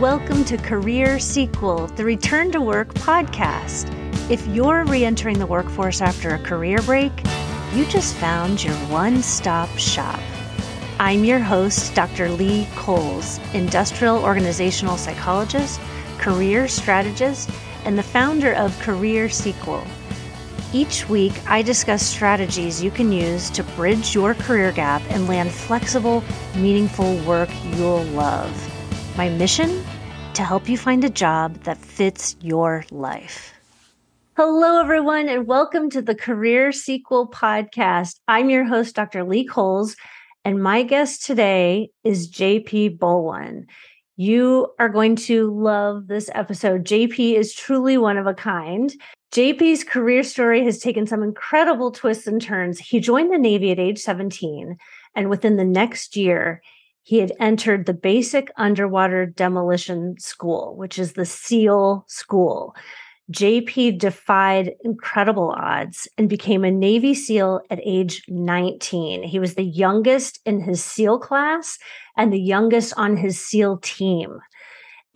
Welcome to Career Sequel, the Return to Work podcast. If you're re entering the workforce after a career break, you just found your one stop shop. I'm your host, Dr. Lee Coles, industrial organizational psychologist, career strategist, and the founder of Career Sequel. Each week, I discuss strategies you can use to bridge your career gap and land flexible, meaningful work you'll love. My mission? To help you find a job that fits your life. Hello, everyone, and welcome to the Career Sequel podcast. I'm your host, Dr. Lee Coles, and my guest today is JP Bulwan. You are going to love this episode. JP is truly one of a kind. JP's career story has taken some incredible twists and turns. He joined the Navy at age 17, and within the next year, he had entered the Basic Underwater Demolition School, which is the SEAL school. JP defied incredible odds and became a Navy SEAL at age 19. He was the youngest in his SEAL class and the youngest on his SEAL team.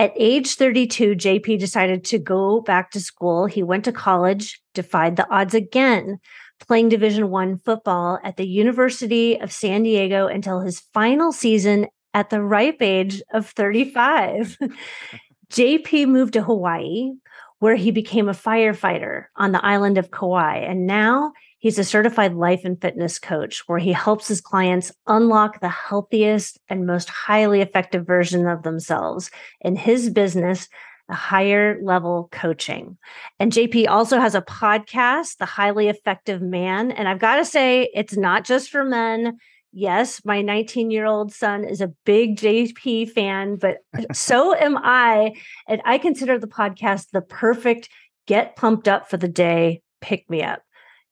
At age 32, JP decided to go back to school. He went to college, defied the odds again, playing Division 1 football at the University of San Diego until his final season at the ripe age of 35. JP moved to Hawaii, where he became a firefighter on the island of Kauai. And now he's a certified life and fitness coach, where he helps his clients unlock the healthiest and most highly effective version of themselves in his business a higher level coaching. And JP also has a podcast, The Highly Effective Man. And I've got to say, it's not just for men. Yes, my 19 year old son is a big JP fan, but so am I. And I consider the podcast the perfect get pumped up for the day, pick me up.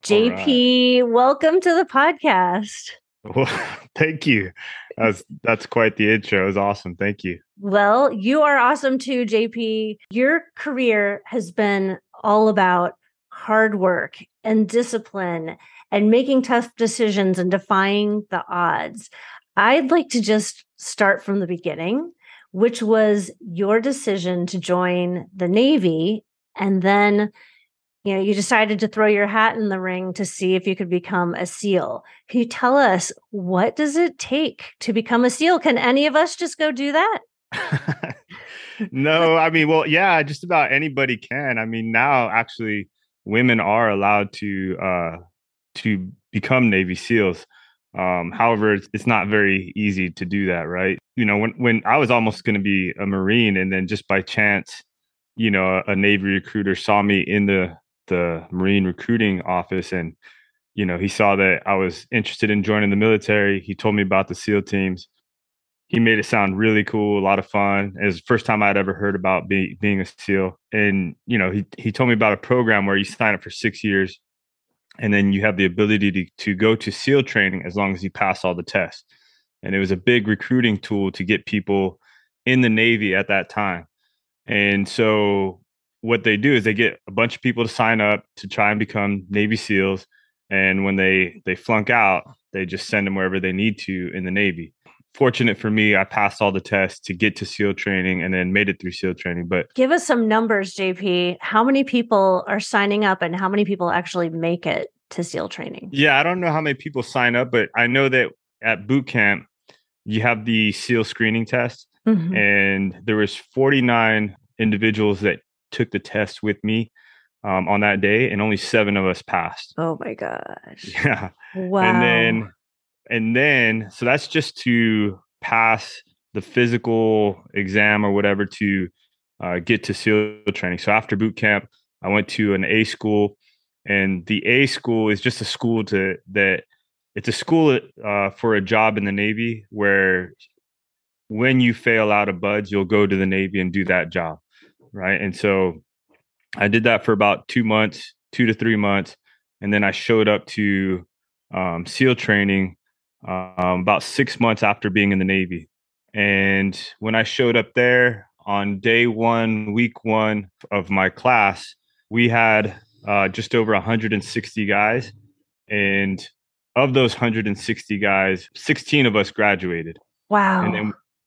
JP, right. welcome to the podcast. Well, thank you. That's that's quite the intro. It was awesome. Thank you. Well, you are awesome too, JP. Your career has been all about hard work and discipline and making tough decisions and defying the odds. I'd like to just start from the beginning, which was your decision to join the Navy and then you know you decided to throw your hat in the ring to see if you could become a seal can you tell us what does it take to become a seal can any of us just go do that no i mean well yeah just about anybody can i mean now actually women are allowed to uh to become navy seals um however it's, not very easy to do that right you know when when i was almost going to be a marine and then just by chance you know a, a navy recruiter saw me in the the Marine recruiting office and you know, he saw that I was interested in joining the military. He told me about the SEAL teams. He made it sound really cool, a lot of fun. It was the first time I'd ever heard about be, being a SEAL. And, you know, he, he told me about a program where you sign up for six years and then you have the ability to, to go to SEAL training as long as you pass all the tests. And it was a big recruiting tool to get people in the Navy at that time. And so what they do is they get a bunch of people to sign up to try and become Navy SEALs, and when they they flunk out, they just send them wherever they need to in the Navy. Fortunate for me, I passed all the tests to get to SEAL training and then made it through SEAL training. But give us some numbers, JP. How many people are signing up, and how many people actually make it to SEAL training? Yeah, I don't know how many people sign up, but I know that at boot camp you have the SEAL screening test, mm-hmm. and there was 49 individuals that took the test with me um, on that day, and only seven of us passed. Oh my gosh! Yeah. Wow. And then, and then, so that's just to pass the physical exam or whatever to uh, get to SEAL training. So after boot camp, I went to an A school, and the A school is just a school to that. It's a school uh, for a job in the Navy where when you fail out of BUD/S, you'll go to the Navy and do that job right? And so I did that for about two months, two to three months, and then I showed up to um, SEAL training um, about six months after being in the Navy. And when I showed up there on day one, week one of my class, we had uh, just over 160 guys. And of those 160 guys, 16 of us graduated. Wow. And then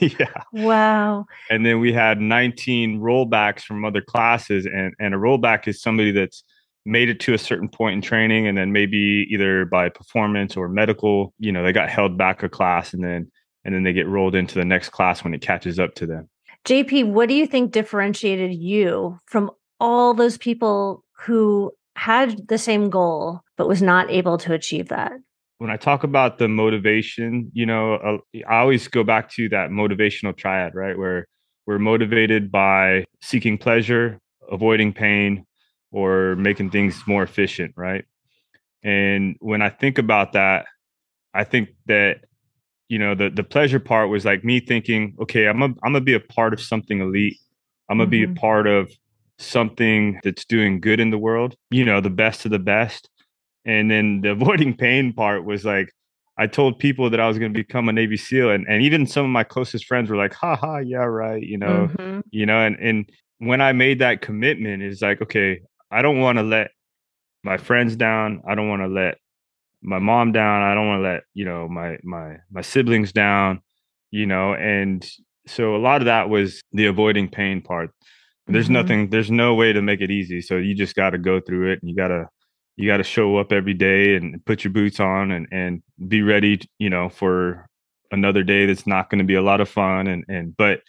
yeah. Wow. And then we had 19 rollbacks from other classes. And, and a rollback is somebody that's made it to a certain point in training and then maybe either by performance or medical, you know, they got held back a class and then and then they get rolled into the next class when it catches up to them. JP, what do you think differentiated you from all those people who had the same goal but was not able to achieve that? when I talk about the motivation, you know, I always go back to that motivational triad, right? Where we're motivated by seeking pleasure, avoiding pain, or making things more efficient, right? And when I think about that, I think that you know the the pleasure part was like me thinking, okay, I'm a, I'm gonna be a part of something elite. I'm gonna mm-hmm. be a mm-hmm. part of something that's doing good in the world. You know, the best of the best. And then the avoiding pain part was like, I told people that I was going to become a Navy SEAL, and, and even some of my closest friends were like, "Ha ha, yeah, right," you know, mm-hmm. you know. And and when I made that commitment, it's like, okay, I don't want to let my friends down. I don't want to let my mom down. I don't want to let you know my my my siblings down, you know. And so a lot of that was the avoiding pain part. There's mm-hmm. nothing. There's no way to make it easy. So you just got to go through it, and you got to you got to show up every day and put your boots on and and be ready you know for another day that's not going to be a lot of fun and and but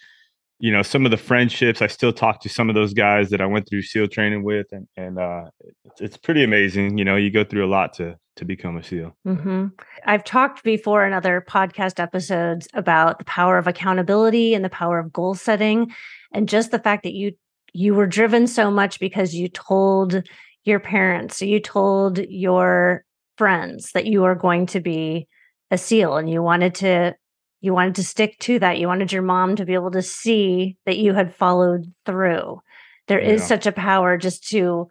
you know some of the friendships i still talk to some of those guys that i went through seal training with and and uh it's, it's pretty amazing you know you go through a lot to to become a seal mm-hmm. i've talked before in other podcast episodes about the power of accountability and the power of goal setting and just the fact that you you were driven so much because you told your parents, you told your friends that you were going to be a SEAL and you wanted to you wanted to stick to that. You wanted your mom to be able to see that you had followed through. There yeah. is such a power just to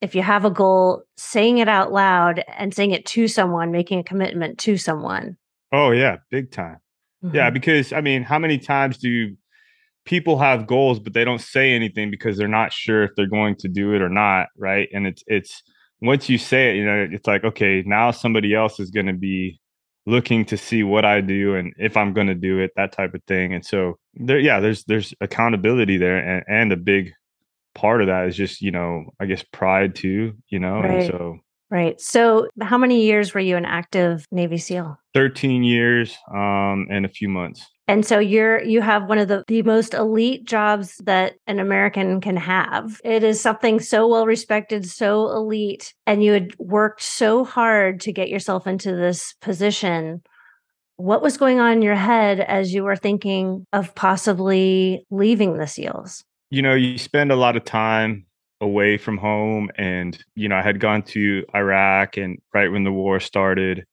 if you have a goal, saying it out loud and saying it to someone, making a commitment to someone. Oh yeah, big time. Mm-hmm. Yeah, because I mean, how many times do people have goals but they don't say anything because they're not sure if they're going to do it or not right and it's it's once you say it you know it's like okay now somebody else is going to be looking to see what i do and if i'm going to do it that type of thing and so there yeah there's there's accountability there and, and a big part of that is just you know i guess pride too you know right. and so Right. So, how many years were you an active Navy SEAL? 13 years um, and a few months. And so you're you have one of the, the most elite jobs that an American can have. It is something so well respected, so elite, and you had worked so hard to get yourself into this position. What was going on in your head as you were thinking of possibly leaving the SEALs? You know, you spend a lot of time away from home and you know, I had gone to Iraq and right when the war started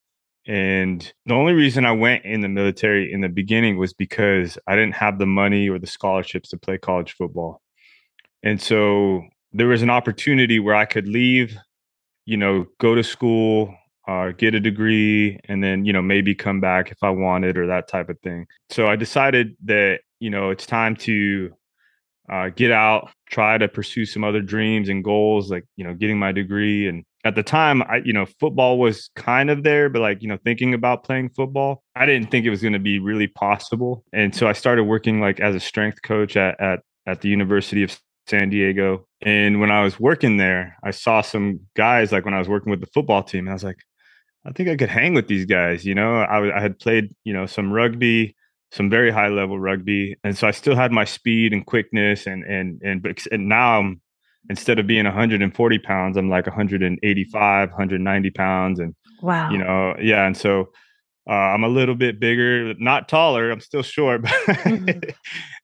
and the only reason I went in the military in the beginning was because I didn't have the money or the scholarships to play college football. And so there was an opportunity where I could leave, you know, go to school, uh, get a degree, and then, you know, maybe come back if I wanted or that type of thing. So I decided that, you know, it's time to uh, get out, try to pursue some other dreams and goals, like, you know, getting my degree and at the time i you know football was kind of there but like you know thinking about playing football i didn't think it was going to be really possible and so i started working like as a strength coach at at, at the university of san diego and when i was working there i saw some guys like when i was working with the football team and i was like i think i could hang with these guys you know? I, I had played you know some rugby some very high level rugby and so i still had my speed and quickness and and and, and now i'm instead of being 140 pounds, I'm like 185, 190 pounds. And, wow, you know, yeah. And so uh, I'm a little bit bigger, not taller. I'm still short, but, mm-hmm.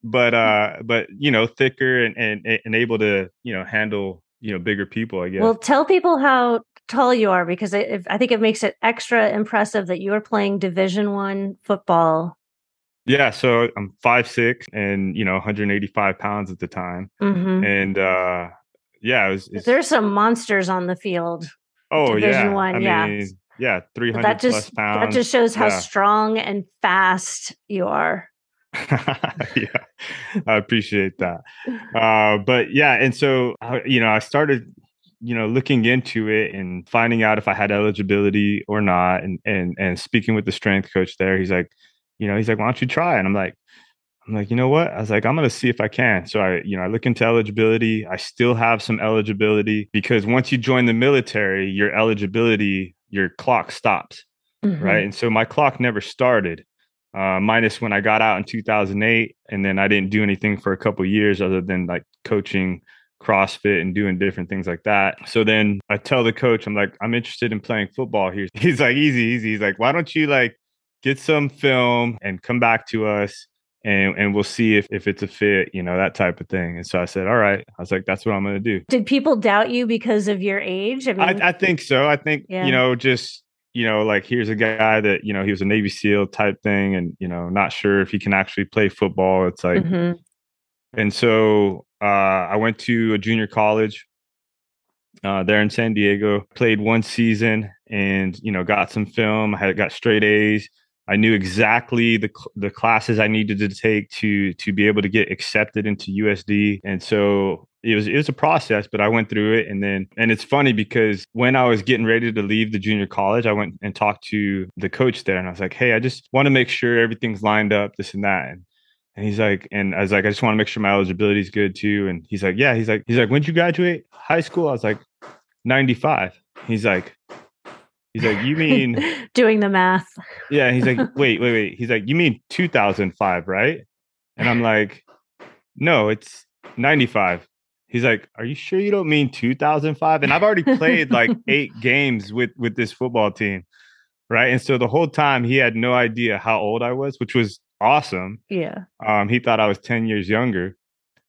but, uh, but, you know, thicker and, and, and able to, you know, handle, you know, bigger people, I guess. Well, tell people how tall you are because I, I think it makes it extra impressive that you are playing division one football yeah, so I'm five six and you know 185 pounds at the time, mm-hmm. and uh, yeah, it was, there's some monsters on the field. Oh Division yeah, one, I yeah, mean, yeah, three hundred plus That pounds. That just shows how yeah. strong and fast you are. yeah, I appreciate that. Uh, but yeah, and so uh, you know, I started, you know, looking into it and finding out if I had eligibility or not, and and and speaking with the strength coach there, he's like, you know, he's like, why don't you try? And I'm like, I'm like, you know what? I was like, I'm gonna see if I can. So I, you know, I look into eligibility. I still have some eligibility because once you join the military, your eligibility, your clock stops, mm-hmm. right? And so my clock never started, uh, minus when I got out in 2008, and then I didn't do anything for a couple years other than like coaching CrossFit and doing different things like that. So then I tell the coach, I'm like, I'm interested in playing football here. He's like, easy, easy. He's like, why don't you like get some film and come back to us? and and we'll see if if it's a fit, you know, that type of thing. And so I said, all right. I was like, that's what I'm going to do. Did people doubt you because of your age? I mean, I, I think so. I think yeah. you know, just you know, like here's a guy that you know he was a Navy SEAL type thing, and you know, not sure if he can actually play football. It's like, mm-hmm. and so uh, I went to a junior college uh, there in San Diego. Played one season, and you know, got some film. I had got straight A's I knew exactly the the classes I needed to take to to be able to get accepted into USD, and so it was it was a process, but I went through it, and then and it's funny because when I was getting ready to leave the junior college, I went and talked to the coach there, and I was like, "Hey, I just want to make sure everything's lined up, this and that." And, and he's like, and I was like, I just want to make sure my eligibility is good too. And he's like, yeah. He's like, he's like, when did you graduate high school? I was like, 95. He's like, He's like, you mean doing the math? Yeah. He's like, wait, wait, wait. He's like, you mean 2005, right? And I'm like, no, it's 95. He's like, are you sure you don't mean 2005? And I've already played like eight games with with this football team, right? And so the whole time he had no idea how old I was, which was awesome. Yeah. Um, he thought I was 10 years younger,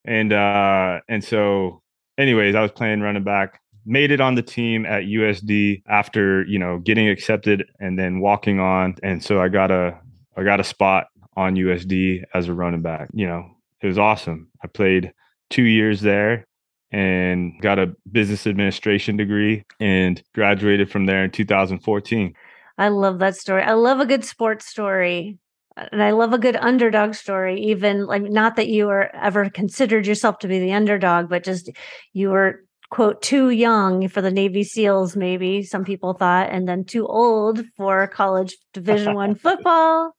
and uh, and so, anyways, I was playing running back made it on the team at USD after, you know, getting accepted and then walking on. And so I got a I got a spot on USD as a running back. You know, it was awesome. I played 2 years there and got a business administration degree and graduated from there in 2014. I love that story. I love a good sports story. And I love a good underdog story, even like not that you were ever considered yourself to be the underdog, but just you were quote too young for the navy seals maybe some people thought and then too old for college division one football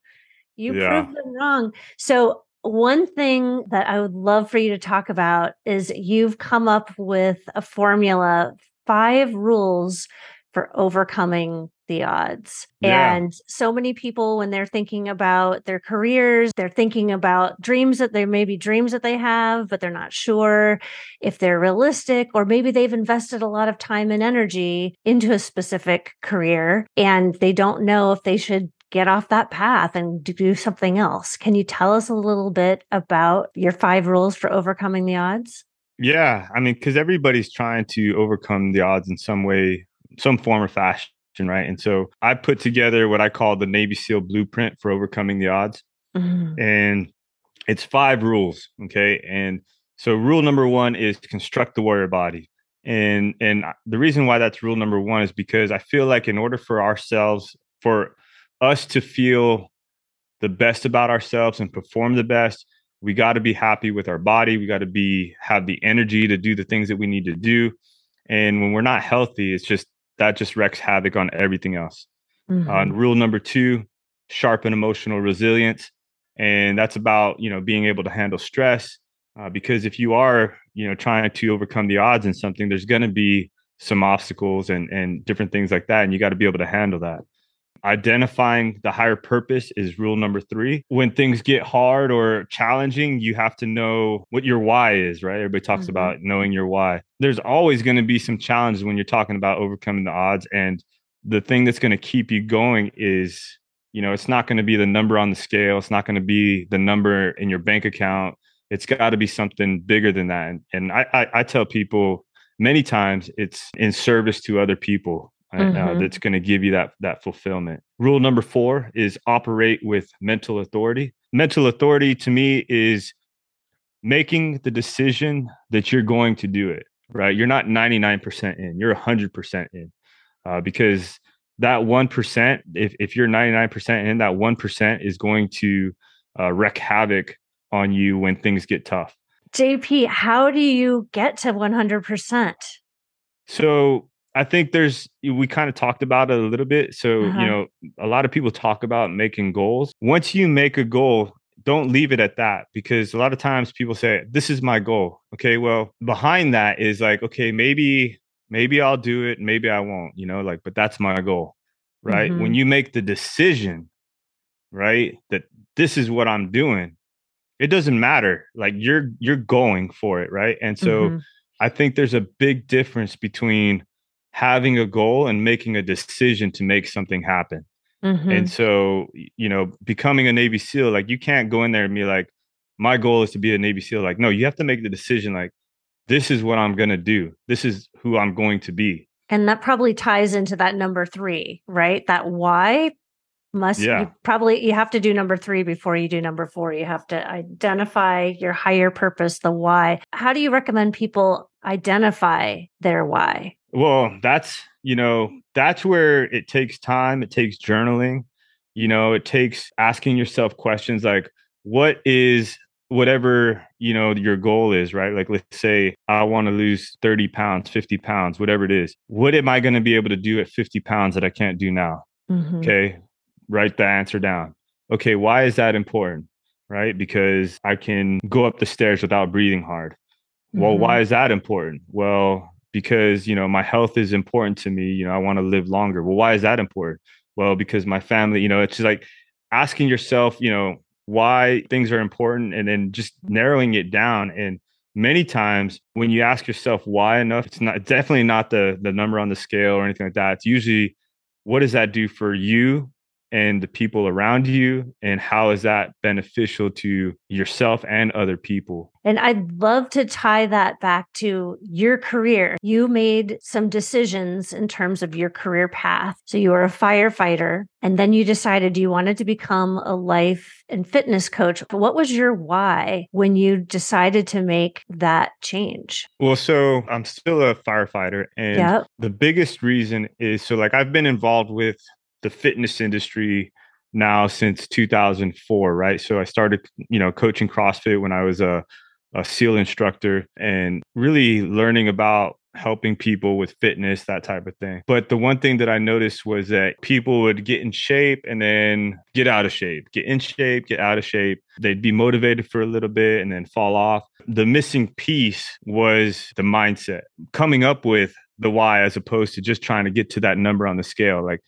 you yeah. proved them wrong so one thing that i would love for you to talk about is you've come up with a formula five rules for overcoming the odds. Yeah. And so many people, when they're thinking about their careers, they're thinking about dreams that they may be dreams that they have, but they're not sure if they're realistic, or maybe they've invested a lot of time and energy into a specific career and they don't know if they should get off that path and do something else. Can you tell us a little bit about your five rules for overcoming the odds? Yeah, I mean, because everybody's trying to overcome the odds in some way, some form or fashion right? And so I put together what I call the Navy SEAL blueprint for overcoming the odds. Mm-hmm. And it's five rules. Okay. And so rule number one is construct the warrior body. And and the reason why that's rule number one is because I feel like in order for ourselves, for us to feel the best about ourselves and perform the best, we got to be happy with our body. We got to be have the energy to do the things that we need to do. And when we're not healthy, it's just that just wreaks havoc on everything else. Mm-hmm. Uh, rule number two, sharpen emotional resilience. And that's about, you know, being able to handle stress. Uh, because if you are, you know, trying to overcome the odds in something, there's going to be some obstacles and, and different things like that. And you got to be able to handle that. Identifying the higher purpose is rule number three. When things get hard or challenging, you have to know what your why is, right? Everybody talks mm-hmm. about knowing your why. There's always going to be some challenges when you're talking about overcoming the odds. And the thing that's going to keep you going is, you know, it's not going to be the number on the scale, it's not going to be the number in your bank account. It's got to be something bigger than that. And, and I, I, I tell people many times it's in service to other people uh, mm-hmm. that's going to give you that that fulfillment. Rule number four is operate with mental authority. Mental authority to me is making the decision that you're going to do it. Right, you're not 99% in, you're 100% in, uh, because that one percent, if if you're 99% in, that one percent is going to uh, wreak havoc on you when things get tough. JP, how do you get to 100%? So I think there's we kind of talked about it a little bit. So, uh-huh. you know, a lot of people talk about making goals. Once you make a goal, don't leave it at that because a lot of times people say, This is my goal. Okay. Well, behind that is like, okay, maybe, maybe I'll do it, maybe I won't, you know, like, but that's my goal. Right. Mm-hmm. When you make the decision, right, that this is what I'm doing, it doesn't matter. Like you're you're going for it, right? And so mm-hmm. I think there's a big difference between having a goal and making a decision to make something happen. Mm-hmm. And so, you know, becoming a Navy SEAL, like you can't go in there and be like, my goal is to be a Navy SEAL. Like, no, you have to make the decision like, this is what I'm going to do. This is who I'm going to be. And that probably ties into that number three, right? That why must yeah. you probably you have to do number three before you do number four. You have to identify your higher purpose, the why. How do you recommend people identify their why? Well, that's, you know, that's where it takes time. It takes journaling. You know, it takes asking yourself questions like, what is whatever, you know, your goal is, right? Like, let's say I want to lose 30 pounds, 50 pounds, whatever it is. What am I going to be able to do at 50 pounds that I can't do now? Mm-hmm. Okay. Write the answer down. Okay. Why is that important? Right. Because I can go up the stairs without breathing hard. Well, mm-hmm. why is that important? Well, because you know my health is important to me you know i want to live longer. Well why is that important? Well because my family you know it's just like asking yourself you know why things are important and then just narrowing it down. And many times when you ask yourself why enough it's not definitely not the the number on the scale or anything like that. It's usually what does that do for you and the people around you and how is that beneficial to yourself and other people? And i'd love to tie that back to your career. You made some decisions in terms of your career path. So you were a firefighter and then you decided you wanted to become a life and fitness coach. What was your why when you decided to make that change? Well so i'm still a firefighter and yep. the biggest reason is so like i've been involved with the fitness industry now since 2004 right? So i started you know coaching crossfit when i was a, a seal instructor and really learning about helping people with fitness that type of thing. But the one thing that i noticed was that people would get in shape and then get out of shape get in shape get out of shape. They'd be motivated for a little bit and then fall off. The missing piece was the mindset coming up with the why as opposed to just trying to get to that number on the scale. Like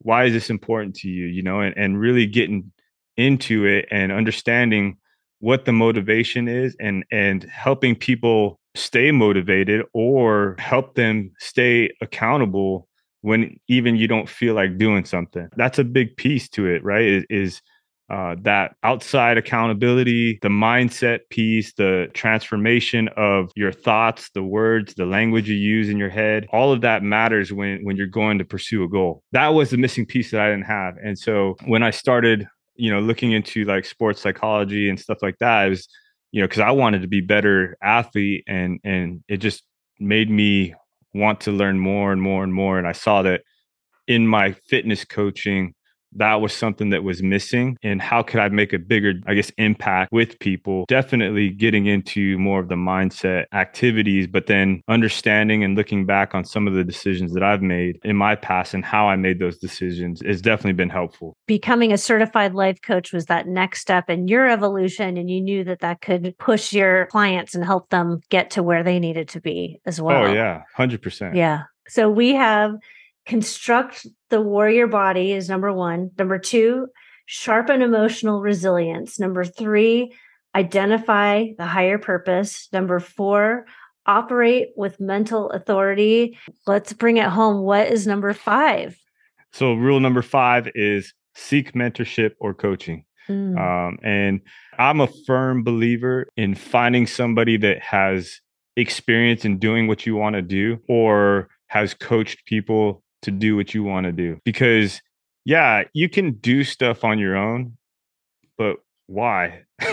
why is this important to you you know and, and really getting into it and understanding what the motivation is and and helping people stay motivated or help them stay accountable when even you don't feel like doing something. That's a big piece to it right is, is uh, that outside accountability, the mindset piece, the transformation of your thoughts, the words, the language you use in your head, all of that matters when when you're going to pursue a goal. That was the missing piece that I didn't have. And so when I started, you know, looking into like sports psychology and stuff like that, it was, you know, because I wanted to be better athlete and and it just made me want to learn more and more and more. And I saw that in my fitness coaching that was something that was missing and how could i make a bigger i guess impact with people? Definitely getting into more of the mindset activities but then understanding and looking back on some of the decisions that i've made in my past and how i made those decisions has definitely been helpful. Becoming a certified life coach was that next step in your evolution and you knew that that could push your clients and help them get to where they needed to be as oh, well. oh yeah 100% yeah. So we have construct the warrior body is number one. Number two, sharpen emotional resilience. Number three, identify the higher purpose. Number four, operate with mental authority. Let's bring it home. What is number five? So, rule number five is seek mentorship or coaching. Mm. Um, and I'm a firm believer in finding somebody that has experience in doing what you want to do or has coached people to do what you want to do because yeah you can do stuff on your own but why?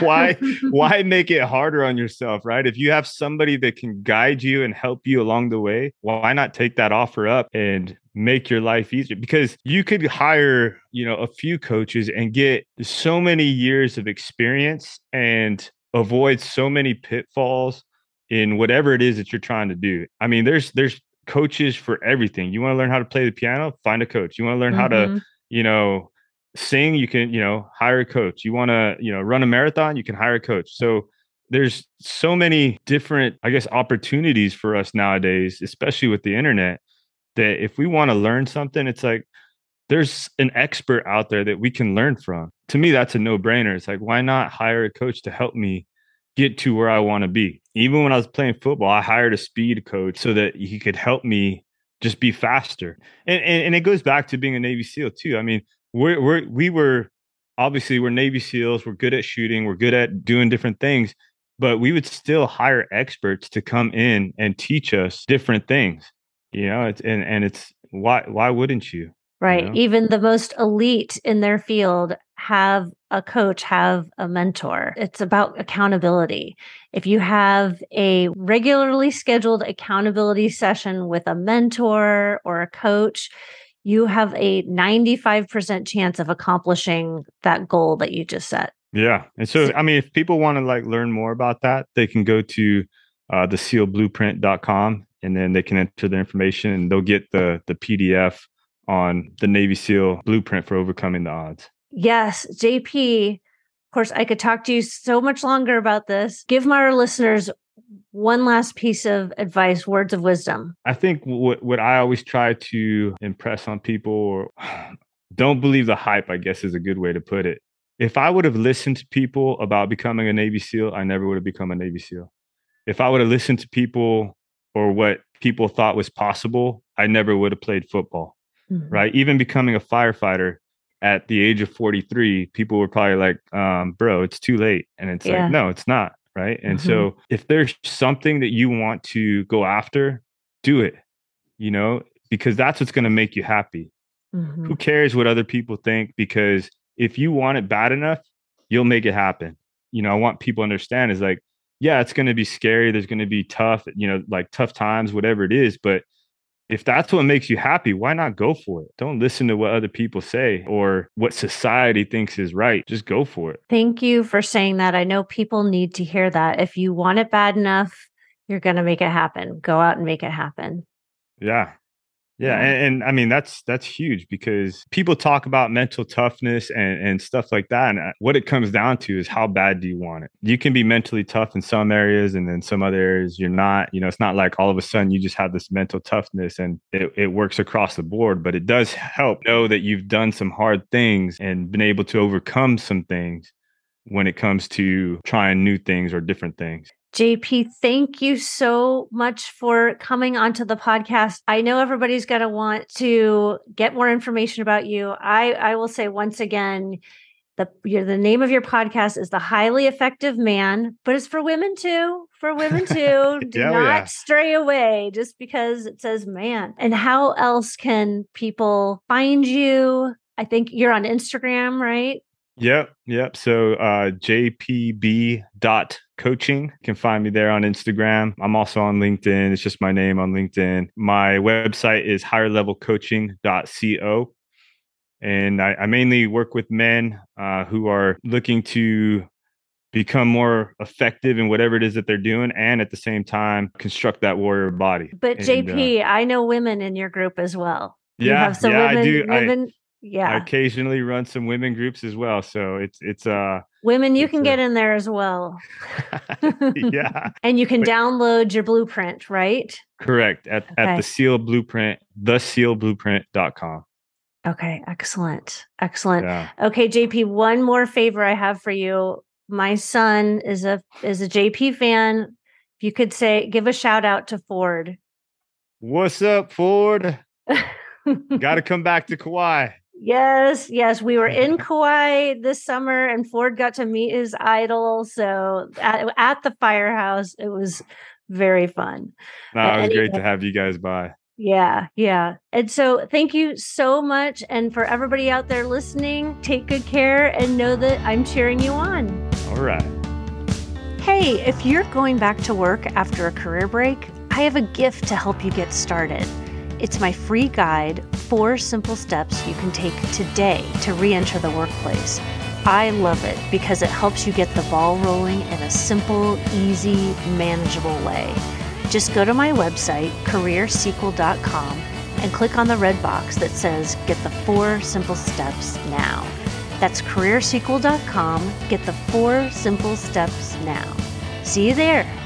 Why why make it harder on yourself right? If you have somebody that can guide you and help you along the way why not take that offer up and make your life easier? Because you could hire you know a few coaches and get so many years of experience and avoid so many pitfalls in whatever it is that you're trying to do. I mean there's there's coaches for everything. You want to learn how to play the piano? Find a coach. You want to learn mm-hmm. how to, mm-hmm. you know, sing? You can, you know, hire a coach. You want to, you know, run a marathon? You can hire a coach. So there's so many different, I guess, opportunities for us nowadays, especially with the internet, that if we want to learn something, it's like there's an expert out there that we can learn from. To me, that's a no brainer. It's like, why not hire a coach to help me get to where I want to be? Even when I was playing football, I hired a speed coach so that he could help me just be faster. And, and, and it goes back to being a Navy SEAL too. I mean, we're, we're, we were obviously we're Navy SEALs, we're good at shooting, we're good at doing different things, but we would still hire experts to come in and teach us different things. You know, it's and and it's why why wouldn't you? Right. You know? Even the most elite in their field have a coach, have a mentor. It's about accountability. If you have a regularly scheduled accountability session with a mentor or a coach, you have a 95% chance of accomplishing that goal that you just set. Yeah. And so, I mean, if people want to like learn more about that, they can go to uh, the sealblueprint.com and then they can enter their information and they'll get the, the PDF on the Navy SEAL blueprint for overcoming the odds. Yes, JP. Of course, I could talk to you so much longer about this. Give my listeners one last piece of advice, words of wisdom. I think what, what I always try to impress on people, or don't believe the hype, I guess is a good way to put it. If I would have listened to people about becoming a Navy SEAL, I never would have become a Navy SEAL. If I would have listened to people or what people thought was possible, I never would have played football mm-hmm. right? Even becoming a firefighter at the age of 43, people were probably like, um, bro, it's too late. And it's yeah. like, no, it's not. Right. And mm-hmm. so if there's something that you want to go after, do it, you know, because that's what's going to make you happy. Mm-hmm. Who cares what other people think? Because if you want it bad enough, you'll make it happen. You know, I want people to understand is like, yeah, it's going to be scary. There's going to be tough, you know, like tough times, whatever it is. But if that's what makes you happy, why not go for it? Don't listen to what other people say or what society thinks is right. Just go for it. Thank you for saying that. I know people need to hear that. If you want it bad enough, you're going to make it happen. Go out and make it happen. Yeah. Yeah, and, and, I mean that's that's huge because people talk about mental toughness and, and stuff like that. And uh, what it comes down to is how bad do you want it? You can be mentally tough in some areas, and then some other areas you're not. You know, it's not like all of a sudden you just have this mental toughness and it, it works across the board. But it does help know that you've done some hard things and been able to overcome some things when it comes to trying new things or different things. JP, thank you so much for coming onto the podcast. I know everybody's going to want to get more information about you. I, I will say once again, the your, the name of your podcast is the highly effective man, but it's for women too. For women too. Do yeah, oh, not yeah. stray away just because it says man. And how else can people find you? I think you're on Instagram, right? Yep, yep. So uh jpb dot coaching you can find me there on Instagram. I'm also on LinkedIn. It's just my name on LinkedIn. My website is higherlevelcoaching.co. And I, I mainly work with men uh, who are looking to become more effective in whatever it is that they're doing and at the same time construct that warrior body. But and, JP, uh, I know women in your group as well. Yeah, you have some yeah, women, I do. women I, yeah. I occasionally run some women groups as well so it's it's uh women you can a, get in there as well. Yeah. And you can download your blueprint right? Correct at okay. at the seal blueprint the seal blueprint.com okay excellent excellent. Yeah. okay jp one more favor i have for you. My son is a is a jp fan. If you could say give a shout out to ford. What's up ford? Got to come back to kauai Yes, yes. We were in mm-hmm. Kauai this summer and Ford got to meet his idol. So at, at the firehouse, it was very fun. No, it was anyway, great to have you guys by. Yeah, yeah. And so thank you so much. And for everybody out there listening, take good care and know that I'm cheering you on. All right. Hey, if you're going back to work after a career break, I have a gift to help you get started. It's my free guide, four simple steps you can take today to re enter the workplace. I love it because it helps you get the ball rolling in a simple, easy, manageable way. Just go to my website, careersequel.com, and click on the red box that says Get the Four Simple Steps Now. That's careersequel.com. Get the four simple steps now. See you there.